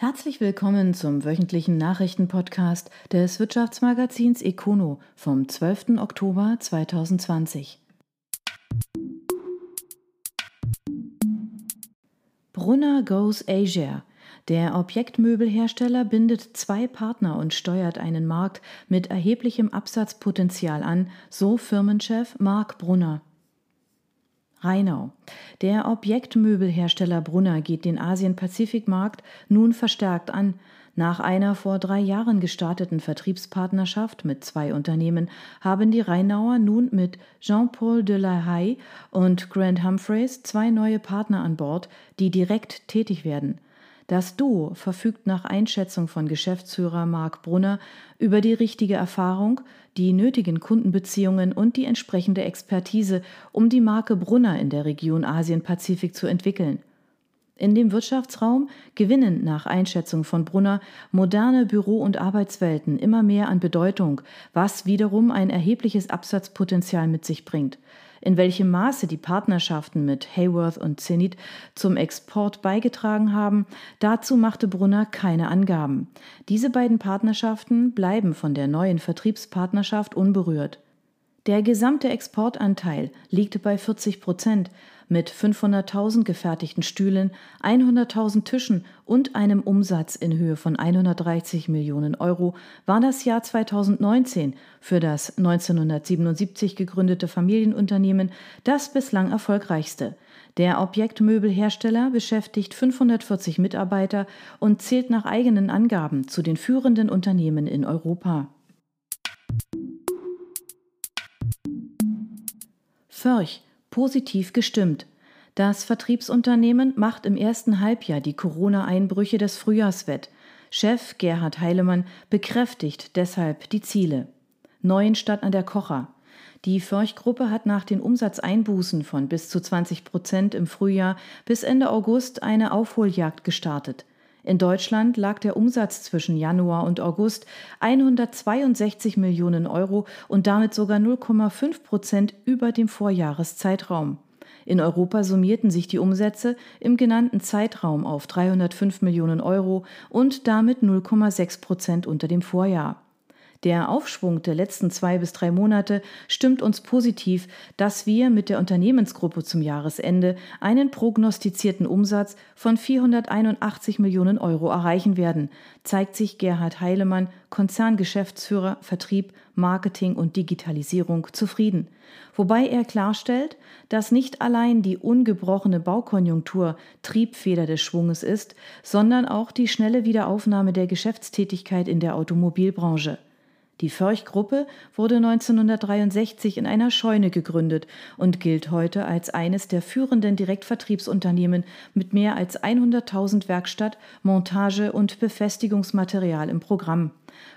Herzlich willkommen zum wöchentlichen Nachrichtenpodcast des Wirtschaftsmagazins Econo vom 12. Oktober 2020. Brunner Goes Asia. Der Objektmöbelhersteller bindet zwei Partner und steuert einen Markt mit erheblichem Absatzpotenzial an, so Firmenchef Marc Brunner. Rheinau. Der Objektmöbelhersteller Brunner geht den Asien-Pazifik-Markt nun verstärkt an. Nach einer vor drei Jahren gestarteten Vertriebspartnerschaft mit zwei Unternehmen haben die Rheinauer nun mit Jean-Paul de la Haye und Grant Humphreys zwei neue Partner an Bord, die direkt tätig werden. Das Duo verfügt nach Einschätzung von Geschäftsführer Marc Brunner über die richtige Erfahrung, die nötigen Kundenbeziehungen und die entsprechende Expertise, um die Marke Brunner in der Region Asien-Pazifik zu entwickeln. In dem Wirtschaftsraum gewinnen nach Einschätzung von Brunner moderne Büro- und Arbeitswelten immer mehr an Bedeutung, was wiederum ein erhebliches Absatzpotenzial mit sich bringt. In welchem Maße die Partnerschaften mit Hayworth und Zenit zum Export beigetragen haben, dazu machte Brunner keine Angaben. Diese beiden Partnerschaften bleiben von der neuen Vertriebspartnerschaft unberührt. Der gesamte Exportanteil liegt bei 40 Prozent, mit 500.000 gefertigten Stühlen, 100.000 Tischen und einem Umsatz in Höhe von 130 Millionen Euro war das Jahr 2019 für das 1977 gegründete Familienunternehmen das bislang erfolgreichste. Der Objektmöbelhersteller beschäftigt 540 Mitarbeiter und zählt nach eigenen Angaben zu den führenden Unternehmen in Europa. Förch positiv gestimmt. Das Vertriebsunternehmen macht im ersten Halbjahr die Corona-Einbrüche des Frühjahrs wett. Chef Gerhard Heilemann bekräftigt deshalb die Ziele. Neuenstadt an der Kocher. Die Förch-Gruppe hat nach den Umsatzeinbußen von bis zu 20 Prozent im Frühjahr bis Ende August eine Aufholjagd gestartet. In Deutschland lag der Umsatz zwischen Januar und August 162 Millionen Euro und damit sogar 0,5 Prozent über dem Vorjahreszeitraum. In Europa summierten sich die Umsätze im genannten Zeitraum auf 305 Millionen Euro und damit 0,6 Prozent unter dem Vorjahr. Der Aufschwung der letzten zwei bis drei Monate stimmt uns positiv, dass wir mit der Unternehmensgruppe zum Jahresende einen prognostizierten Umsatz von 481 Millionen Euro erreichen werden, zeigt sich Gerhard Heilemann, Konzerngeschäftsführer, Vertrieb, Marketing und Digitalisierung, zufrieden. Wobei er klarstellt, dass nicht allein die ungebrochene Baukonjunktur Triebfeder des Schwunges ist, sondern auch die schnelle Wiederaufnahme der Geschäftstätigkeit in der Automobilbranche. Die Förch-Gruppe wurde 1963 in einer Scheune gegründet und gilt heute als eines der führenden Direktvertriebsunternehmen mit mehr als 100.000 Werkstatt-, Montage- und Befestigungsmaterial im Programm.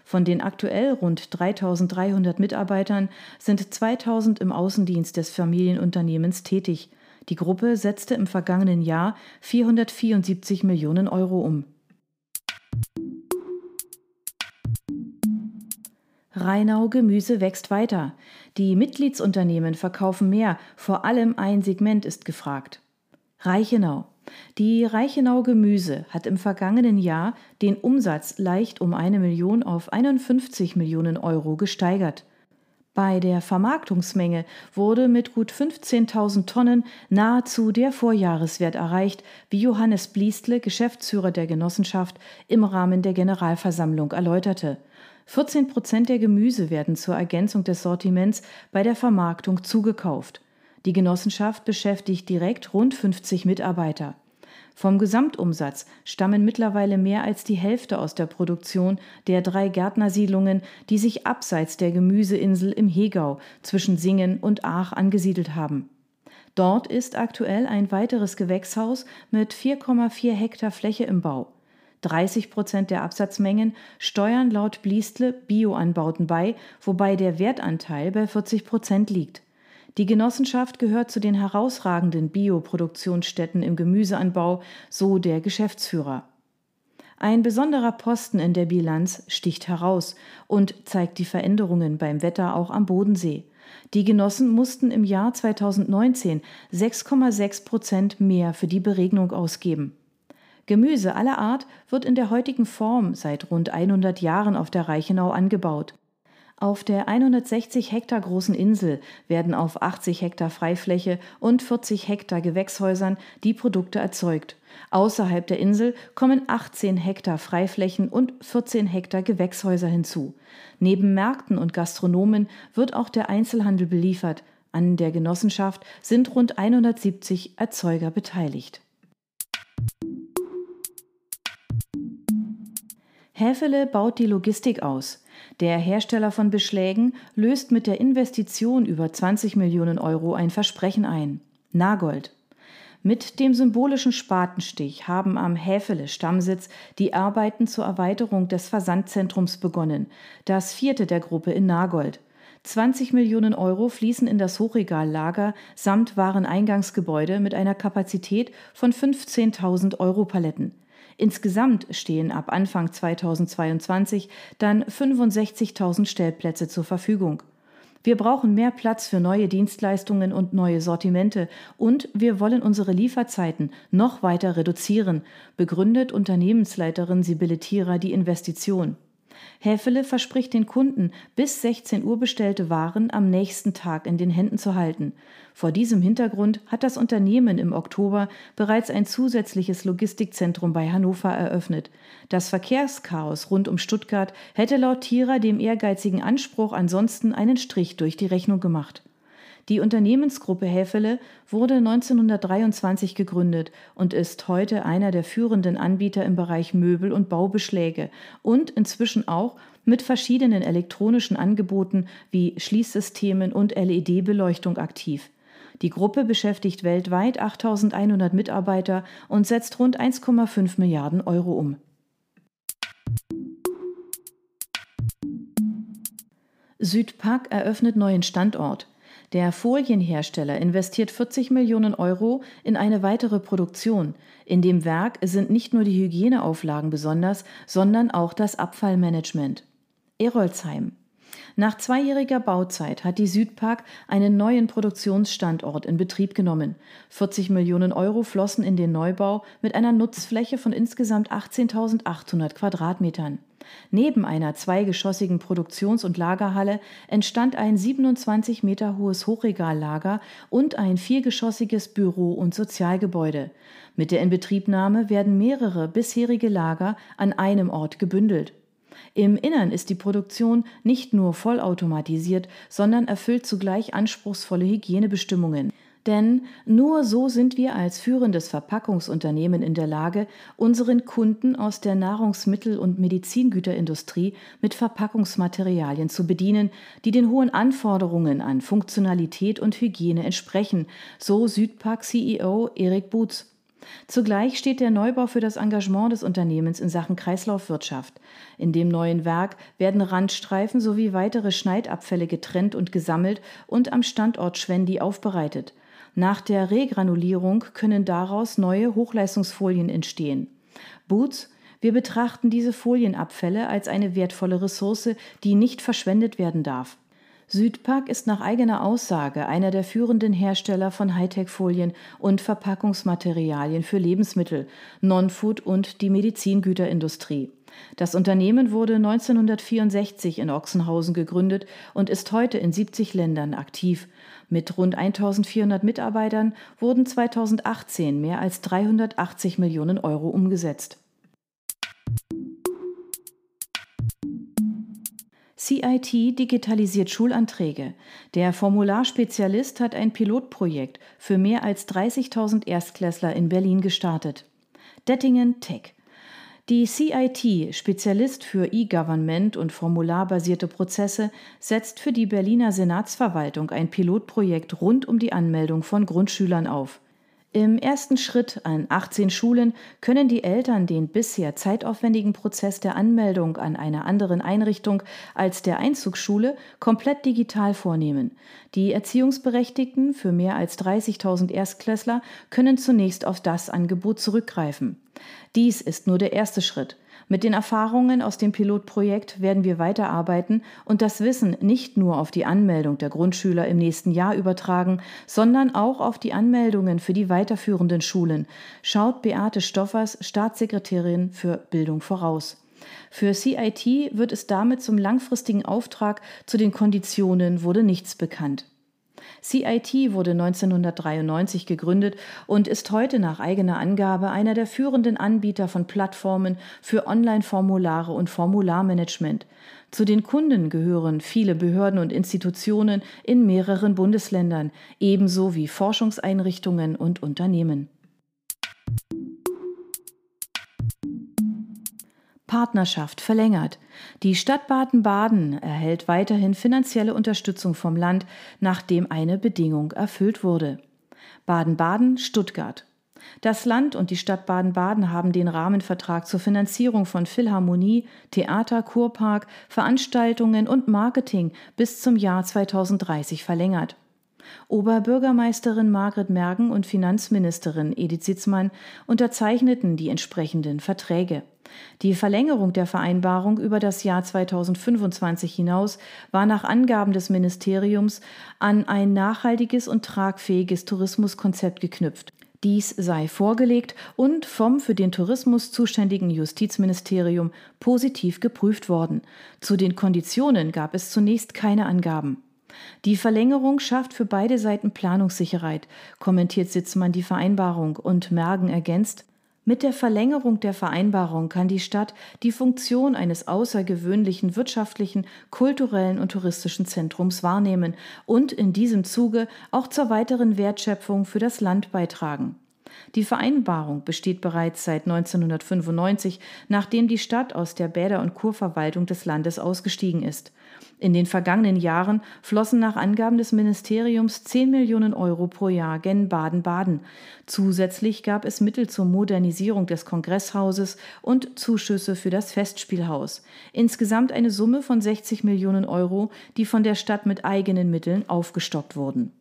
Von den aktuell rund 3.300 Mitarbeitern sind 2.000 im Außendienst des Familienunternehmens tätig. Die Gruppe setzte im vergangenen Jahr 474 Millionen Euro um. Rheinau Gemüse wächst weiter. Die Mitgliedsunternehmen verkaufen mehr, vor allem ein Segment ist gefragt. Reichenau. Die Reichenau Gemüse hat im vergangenen Jahr den Umsatz leicht um eine Million auf 51 Millionen Euro gesteigert. Bei der Vermarktungsmenge wurde mit gut 15.000 Tonnen nahezu der Vorjahreswert erreicht, wie Johannes Bliestle, Geschäftsführer der Genossenschaft, im Rahmen der Generalversammlung erläuterte. 14 Prozent der Gemüse werden zur Ergänzung des Sortiments bei der Vermarktung zugekauft. Die Genossenschaft beschäftigt direkt rund 50 Mitarbeiter. Vom Gesamtumsatz stammen mittlerweile mehr als die Hälfte aus der Produktion der drei Gärtnersiedlungen, die sich abseits der Gemüseinsel im Hegau zwischen Singen und Aach angesiedelt haben. Dort ist aktuell ein weiteres Gewächshaus mit 4,4 Hektar Fläche im Bau. 30 Prozent der Absatzmengen steuern laut Bliestle Bioanbauten bei, wobei der Wertanteil bei 40 Prozent liegt. Die Genossenschaft gehört zu den herausragenden Bioproduktionsstätten im Gemüseanbau, so der Geschäftsführer. Ein besonderer Posten in der Bilanz sticht heraus und zeigt die Veränderungen beim Wetter auch am Bodensee. Die Genossen mussten im Jahr 2019 6,6 Prozent mehr für die Beregnung ausgeben. Gemüse aller Art wird in der heutigen Form seit rund 100 Jahren auf der Reichenau angebaut. Auf der 160 Hektar großen Insel werden auf 80 Hektar Freifläche und 40 Hektar Gewächshäusern die Produkte erzeugt. Außerhalb der Insel kommen 18 Hektar Freiflächen und 14 Hektar Gewächshäuser hinzu. Neben Märkten und Gastronomen wird auch der Einzelhandel beliefert. An der Genossenschaft sind rund 170 Erzeuger beteiligt. Häfele baut die Logistik aus. Der Hersteller von Beschlägen löst mit der Investition über 20 Millionen Euro ein Versprechen ein. Nagold. Mit dem symbolischen Spatenstich haben am Häfele Stammsitz die Arbeiten zur Erweiterung des Versandzentrums begonnen, das vierte der Gruppe in Nagold. 20 Millionen Euro fließen in das Hochregallager samt Wareneingangsgebäude mit einer Kapazität von 15.000 Euro Paletten. Insgesamt stehen ab Anfang 2022 dann 65.000 Stellplätze zur Verfügung. Wir brauchen mehr Platz für neue Dienstleistungen und neue Sortimente und wir wollen unsere Lieferzeiten noch weiter reduzieren, begründet Unternehmensleiterin Sibylle Thierer die Investition. Häfele verspricht den Kunden, bis 16 Uhr bestellte Waren am nächsten Tag in den Händen zu halten. Vor diesem Hintergrund hat das Unternehmen im Oktober bereits ein zusätzliches Logistikzentrum bei Hannover eröffnet. Das Verkehrschaos rund um Stuttgart hätte laut Thierer dem ehrgeizigen Anspruch ansonsten einen Strich durch die Rechnung gemacht. Die Unternehmensgruppe Häfele wurde 1923 gegründet und ist heute einer der führenden Anbieter im Bereich Möbel und Baubeschläge und inzwischen auch mit verschiedenen elektronischen Angeboten wie Schließsystemen und LED-Beleuchtung aktiv. Die Gruppe beschäftigt weltweit 8100 Mitarbeiter und setzt rund 1,5 Milliarden Euro um. Südpark eröffnet neuen Standort. Der Folienhersteller investiert 40 Millionen Euro in eine weitere Produktion. In dem Werk sind nicht nur die Hygieneauflagen besonders, sondern auch das Abfallmanagement. Erolsheim. Nach zweijähriger Bauzeit hat die Südpark einen neuen Produktionsstandort in Betrieb genommen. 40 Millionen Euro flossen in den Neubau mit einer Nutzfläche von insgesamt 18.800 Quadratmetern. Neben einer zweigeschossigen Produktions- und Lagerhalle entstand ein 27 Meter hohes Hochregallager und ein viergeschossiges Büro- und Sozialgebäude. Mit der Inbetriebnahme werden mehrere bisherige Lager an einem Ort gebündelt. Im Innern ist die Produktion nicht nur vollautomatisiert, sondern erfüllt zugleich anspruchsvolle Hygienebestimmungen. Denn nur so sind wir als führendes Verpackungsunternehmen in der Lage, unseren Kunden aus der Nahrungsmittel- und Medizingüterindustrie mit Verpackungsmaterialien zu bedienen, die den hohen Anforderungen an Funktionalität und Hygiene entsprechen, so Südpark CEO Erik Boots. Zugleich steht der Neubau für das Engagement des Unternehmens in Sachen Kreislaufwirtschaft. In dem neuen Werk werden Randstreifen sowie weitere Schneidabfälle getrennt und gesammelt und am Standort Schwendi aufbereitet. Nach der Regranulierung können daraus neue Hochleistungsfolien entstehen. Boots wir betrachten diese Folienabfälle als eine wertvolle Ressource, die nicht verschwendet werden darf. Südpark ist nach eigener Aussage einer der führenden Hersteller von Hightech-Folien und Verpackungsmaterialien für Lebensmittel, Non-Food und die Medizingüterindustrie. Das Unternehmen wurde 1964 in Ochsenhausen gegründet und ist heute in 70 Ländern aktiv. Mit rund 1400 Mitarbeitern wurden 2018 mehr als 380 Millionen Euro umgesetzt. CIT digitalisiert Schulanträge. Der Formularspezialist hat ein Pilotprojekt für mehr als 30.000 Erstklässler in Berlin gestartet. Dettingen Tech. Die CIT, Spezialist für E-Government und formularbasierte Prozesse, setzt für die Berliner Senatsverwaltung ein Pilotprojekt rund um die Anmeldung von Grundschülern auf. Im ersten Schritt an 18 Schulen können die Eltern den bisher zeitaufwendigen Prozess der Anmeldung an einer anderen Einrichtung als der Einzugsschule komplett digital vornehmen. Die Erziehungsberechtigten für mehr als 30.000 Erstklässler können zunächst auf das Angebot zurückgreifen. Dies ist nur der erste Schritt. Mit den Erfahrungen aus dem Pilotprojekt werden wir weiterarbeiten und das Wissen nicht nur auf die Anmeldung der Grundschüler im nächsten Jahr übertragen, sondern auch auf die Anmeldungen für die weiterführenden Schulen, schaut Beate Stoffers, Staatssekretärin für Bildung voraus. Für CIT wird es damit zum langfristigen Auftrag, zu den Konditionen wurde nichts bekannt. CIT wurde 1993 gegründet und ist heute nach eigener Angabe einer der führenden Anbieter von Plattformen für Online-Formulare und Formularmanagement. Zu den Kunden gehören viele Behörden und Institutionen in mehreren Bundesländern, ebenso wie Forschungseinrichtungen und Unternehmen. Partnerschaft verlängert. Die Stadt Baden-Baden erhält weiterhin finanzielle Unterstützung vom Land, nachdem eine Bedingung erfüllt wurde. Baden-Baden, Stuttgart. Das Land und die Stadt Baden-Baden haben den Rahmenvertrag zur Finanzierung von Philharmonie, Theater, Kurpark, Veranstaltungen und Marketing bis zum Jahr 2030 verlängert. Oberbürgermeisterin Margret Mergen und Finanzministerin Edith Sitzmann unterzeichneten die entsprechenden Verträge. Die Verlängerung der Vereinbarung über das Jahr 2025 hinaus war nach Angaben des Ministeriums an ein nachhaltiges und tragfähiges Tourismuskonzept geknüpft. Dies sei vorgelegt und vom für den Tourismus zuständigen Justizministerium positiv geprüft worden. Zu den Konditionen gab es zunächst keine Angaben. Die Verlängerung schafft für beide Seiten Planungssicherheit, kommentiert Sitzmann die Vereinbarung und Mergen ergänzt, mit der Verlängerung der Vereinbarung kann die Stadt die Funktion eines außergewöhnlichen wirtschaftlichen, kulturellen und touristischen Zentrums wahrnehmen und in diesem Zuge auch zur weiteren Wertschöpfung für das Land beitragen. Die Vereinbarung besteht bereits seit 1995, nachdem die Stadt aus der Bäder- und Kurverwaltung des Landes ausgestiegen ist. In den vergangenen Jahren flossen nach Angaben des Ministeriums 10 Millionen Euro pro Jahr gen Baden-Baden. Zusätzlich gab es Mittel zur Modernisierung des Kongresshauses und Zuschüsse für das Festspielhaus. Insgesamt eine Summe von 60 Millionen Euro, die von der Stadt mit eigenen Mitteln aufgestockt wurden.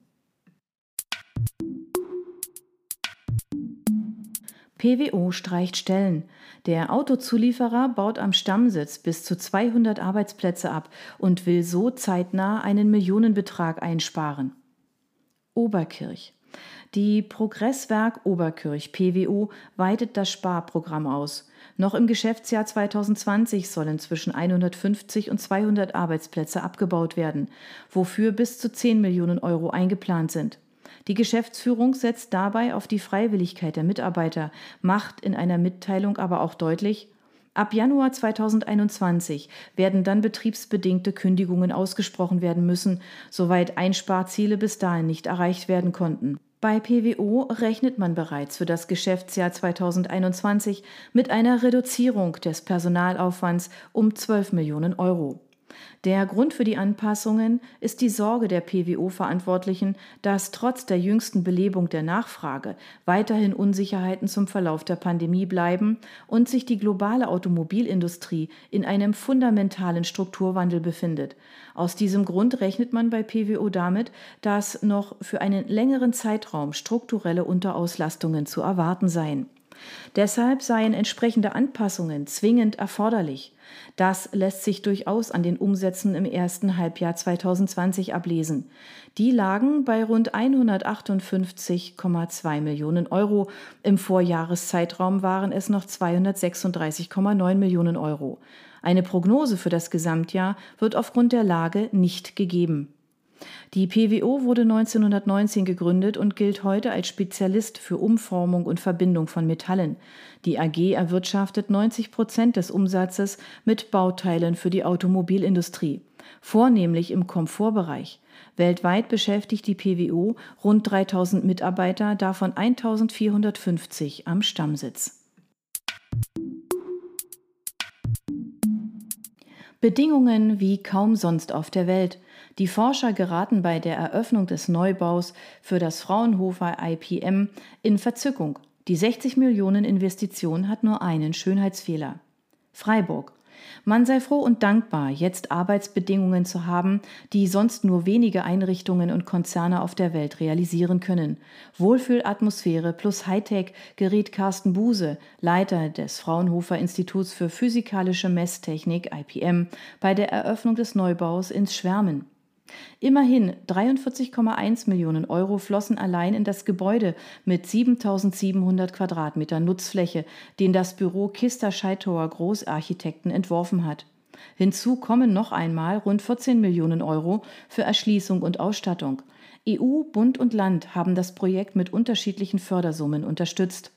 PWO streicht Stellen. Der Autozulieferer baut am Stammsitz bis zu 200 Arbeitsplätze ab und will so zeitnah einen Millionenbetrag einsparen. Oberkirch. Die Progresswerk Oberkirch PWO weitet das Sparprogramm aus. Noch im Geschäftsjahr 2020 sollen zwischen 150 und 200 Arbeitsplätze abgebaut werden, wofür bis zu 10 Millionen Euro eingeplant sind. Die Geschäftsführung setzt dabei auf die Freiwilligkeit der Mitarbeiter, macht in einer Mitteilung aber auch deutlich, Ab Januar 2021 werden dann betriebsbedingte Kündigungen ausgesprochen werden müssen, soweit Einsparziele bis dahin nicht erreicht werden konnten. Bei PWO rechnet man bereits für das Geschäftsjahr 2021 mit einer Reduzierung des Personalaufwands um 12 Millionen Euro. Der Grund für die Anpassungen ist die Sorge der PWO-Verantwortlichen, dass trotz der jüngsten Belebung der Nachfrage weiterhin Unsicherheiten zum Verlauf der Pandemie bleiben und sich die globale Automobilindustrie in einem fundamentalen Strukturwandel befindet. Aus diesem Grund rechnet man bei PWO damit, dass noch für einen längeren Zeitraum strukturelle Unterauslastungen zu erwarten seien. Deshalb seien entsprechende Anpassungen zwingend erforderlich. Das lässt sich durchaus an den Umsätzen im ersten Halbjahr 2020 ablesen. Die lagen bei rund 158,2 Millionen Euro. Im Vorjahreszeitraum waren es noch 236,9 Millionen Euro. Eine Prognose für das Gesamtjahr wird aufgrund der Lage nicht gegeben. Die PWO wurde 1919 gegründet und gilt heute als Spezialist für Umformung und Verbindung von Metallen. Die AG erwirtschaftet 90 Prozent des Umsatzes mit Bauteilen für die Automobilindustrie, vornehmlich im Komfortbereich. Weltweit beschäftigt die PWO rund 3000 Mitarbeiter, davon 1450 am Stammsitz. Bedingungen wie kaum sonst auf der Welt. Die Forscher geraten bei der Eröffnung des Neubaus für das Fraunhofer IPM in Verzückung. Die 60 Millionen Investition hat nur einen Schönheitsfehler. Freiburg. Man sei froh und dankbar, jetzt Arbeitsbedingungen zu haben, die sonst nur wenige Einrichtungen und Konzerne auf der Welt realisieren können. Wohlfühlatmosphäre plus Hightech gerät Carsten Buse, Leiter des Fraunhofer Instituts für physikalische Messtechnik IPM, bei der Eröffnung des Neubaus ins Schwärmen. Immerhin 43,1 Millionen Euro flossen allein in das Gebäude mit 7700 Quadratmetern Nutzfläche, den das Büro Kister Scheithauer Großarchitekten entworfen hat. Hinzu kommen noch einmal rund 14 Millionen Euro für Erschließung und Ausstattung. EU, Bund und Land haben das Projekt mit unterschiedlichen Fördersummen unterstützt.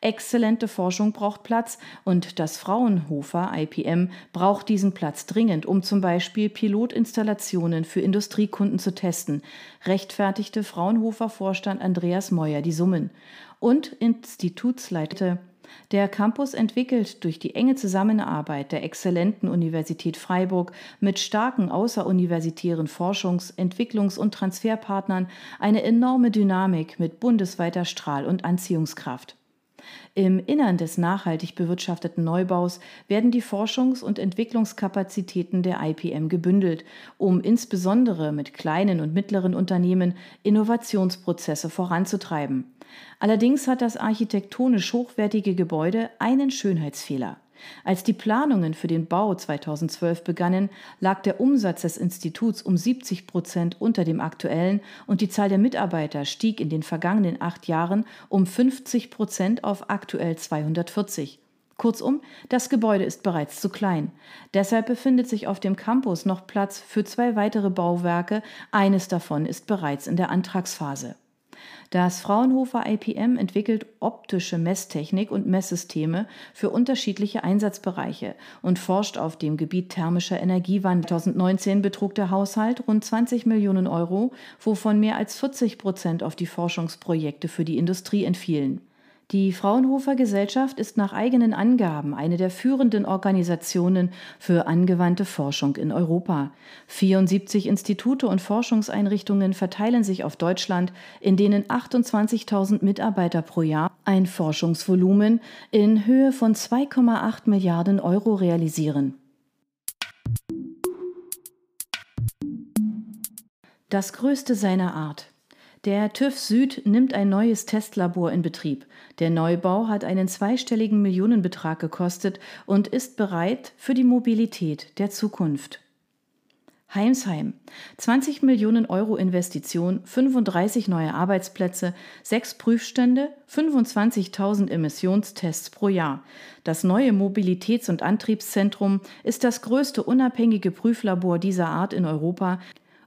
Exzellente Forschung braucht Platz und das Fraunhofer IPM braucht diesen Platz dringend, um zum Beispiel Pilotinstallationen für Industriekunden zu testen, rechtfertigte Fraunhofer-Vorstand Andreas Meuer die Summen. Und Institutsleiter der Campus entwickelt durch die enge Zusammenarbeit der exzellenten Universität Freiburg mit starken außeruniversitären Forschungs-, Entwicklungs- und Transferpartnern eine enorme Dynamik mit bundesweiter Strahl- und Anziehungskraft. Im Innern des nachhaltig bewirtschafteten Neubaus werden die Forschungs- und Entwicklungskapazitäten der IPM gebündelt, um insbesondere mit kleinen und mittleren Unternehmen Innovationsprozesse voranzutreiben. Allerdings hat das architektonisch hochwertige Gebäude einen Schönheitsfehler. Als die Planungen für den Bau 2012 begannen, lag der Umsatz des Instituts um 70 Prozent unter dem aktuellen und die Zahl der Mitarbeiter stieg in den vergangenen acht Jahren um 50 Prozent auf aktuell 240. Kurzum, das Gebäude ist bereits zu klein. Deshalb befindet sich auf dem Campus noch Platz für zwei weitere Bauwerke, eines davon ist bereits in der Antragsphase. Das Fraunhofer IPM entwickelt optische Messtechnik und Messsysteme für unterschiedliche Einsatzbereiche und forscht auf dem Gebiet thermischer Energiewandel. 2019 betrug der Haushalt rund 20 Millionen Euro, wovon mehr als 40 Prozent auf die Forschungsprojekte für die Industrie entfielen. Die Fraunhofer Gesellschaft ist nach eigenen Angaben eine der führenden Organisationen für angewandte Forschung in Europa. 74 Institute und Forschungseinrichtungen verteilen sich auf Deutschland, in denen 28.000 Mitarbeiter pro Jahr ein Forschungsvolumen in Höhe von 2,8 Milliarden Euro realisieren. Das größte seiner Art. Der TÜV Süd nimmt ein neues Testlabor in Betrieb. Der Neubau hat einen zweistelligen Millionenbetrag gekostet und ist bereit für die Mobilität der Zukunft. Heimsheim. 20 Millionen Euro Investition, 35 neue Arbeitsplätze, sechs Prüfstände, 25.000 Emissionstests pro Jahr. Das neue Mobilitäts- und Antriebszentrum ist das größte unabhängige Prüflabor dieser Art in Europa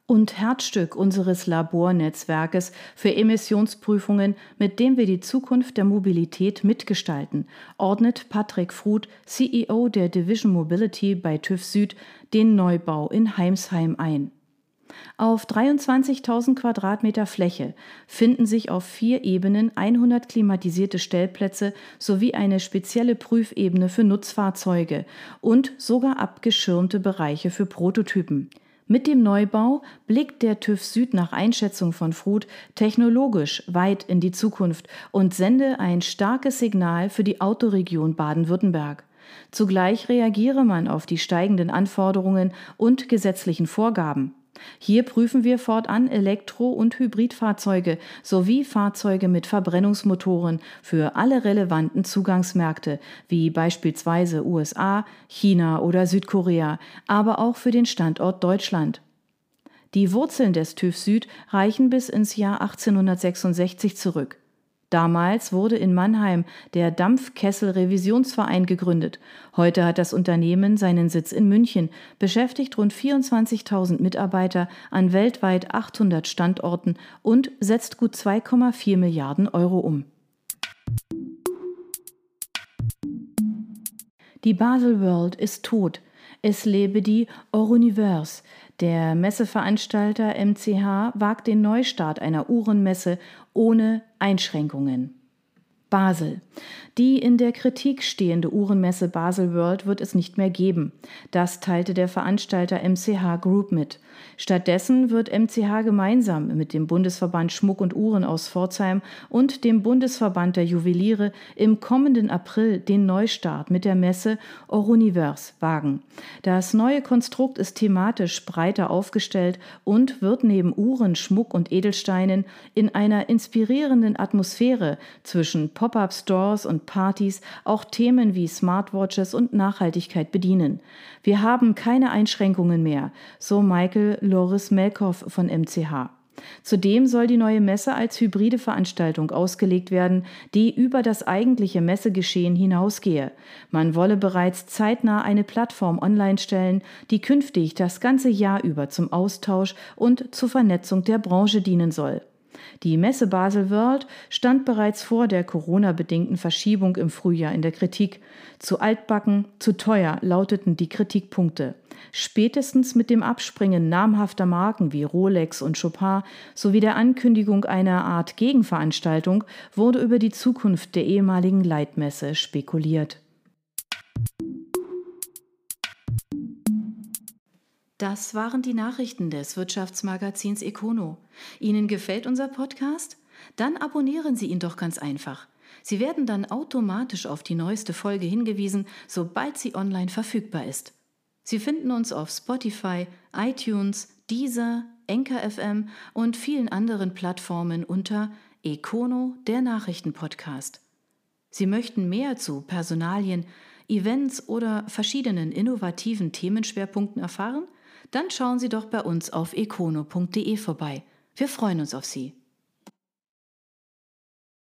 und Herzstück unseres Labornetzwerkes für Emissionsprüfungen, mit dem wir die Zukunft der Mobilität mitgestalten, ordnet Patrick Fruth, CEO der Division Mobility bei TÜV Süd, den Neubau in Heimsheim ein. Auf 23.000 Quadratmeter Fläche finden sich auf vier Ebenen 100 klimatisierte Stellplätze sowie eine spezielle Prüfebene für Nutzfahrzeuge und sogar abgeschirmte Bereiche für Prototypen. Mit dem Neubau blickt der TÜV Süd nach Einschätzung von Fruth technologisch weit in die Zukunft und sende ein starkes Signal für die Autoregion Baden-Württemberg. Zugleich reagiere man auf die steigenden Anforderungen und gesetzlichen Vorgaben. Hier prüfen wir fortan Elektro- und Hybridfahrzeuge sowie Fahrzeuge mit Verbrennungsmotoren für alle relevanten Zugangsmärkte, wie beispielsweise USA, China oder Südkorea, aber auch für den Standort Deutschland. Die Wurzeln des TÜV Süd reichen bis ins Jahr 1866 zurück. Damals wurde in Mannheim der Dampfkessel-Revisionsverein gegründet. Heute hat das Unternehmen seinen Sitz in München, beschäftigt rund 24.000 Mitarbeiter an weltweit 800 Standorten und setzt gut 2,4 Milliarden Euro um. Die Basel World ist tot. Es lebe die Euruniverse. Der Messeveranstalter MCH wagt den Neustart einer Uhrenmesse ohne Einschränkungen. Basel. Die in der Kritik stehende Uhrenmesse Basel World wird es nicht mehr geben. Das teilte der Veranstalter MCH Group mit. Stattdessen wird MCH gemeinsam mit dem Bundesverband Schmuck und Uhren aus Pforzheim und dem Bundesverband der Juweliere im kommenden April den Neustart mit der Messe Oruniverse wagen. Das neue Konstrukt ist thematisch breiter aufgestellt und wird neben Uhren, Schmuck und Edelsteinen in einer inspirierenden Atmosphäre zwischen Pop-up-Stores und Partys auch Themen wie Smartwatches und Nachhaltigkeit bedienen. Wir haben keine Einschränkungen mehr, so Michael Loris Melkoff von MCH. Zudem soll die neue Messe als hybride Veranstaltung ausgelegt werden, die über das eigentliche Messegeschehen hinausgehe. Man wolle bereits zeitnah eine Plattform online stellen, die künftig das ganze Jahr über zum Austausch und zur Vernetzung der Branche dienen soll. Die Messe Basel World stand bereits vor der Corona-bedingten Verschiebung im Frühjahr in der Kritik. Zu altbacken, zu teuer lauteten die Kritikpunkte. Spätestens mit dem Abspringen namhafter Marken wie Rolex und Chopin sowie der Ankündigung einer Art Gegenveranstaltung wurde über die Zukunft der ehemaligen Leitmesse spekuliert. Das waren die Nachrichten des Wirtschaftsmagazins Econo. Ihnen gefällt unser Podcast? Dann abonnieren Sie ihn doch ganz einfach. Sie werden dann automatisch auf die neueste Folge hingewiesen, sobald sie online verfügbar ist. Sie finden uns auf Spotify, iTunes, Deezer, Enker FM und vielen anderen Plattformen unter Econo, der Nachrichtenpodcast. Sie möchten mehr zu Personalien, Events oder verschiedenen innovativen Themenschwerpunkten erfahren? Dann schauen Sie doch bei uns auf econo.de vorbei. Wir freuen uns auf Sie.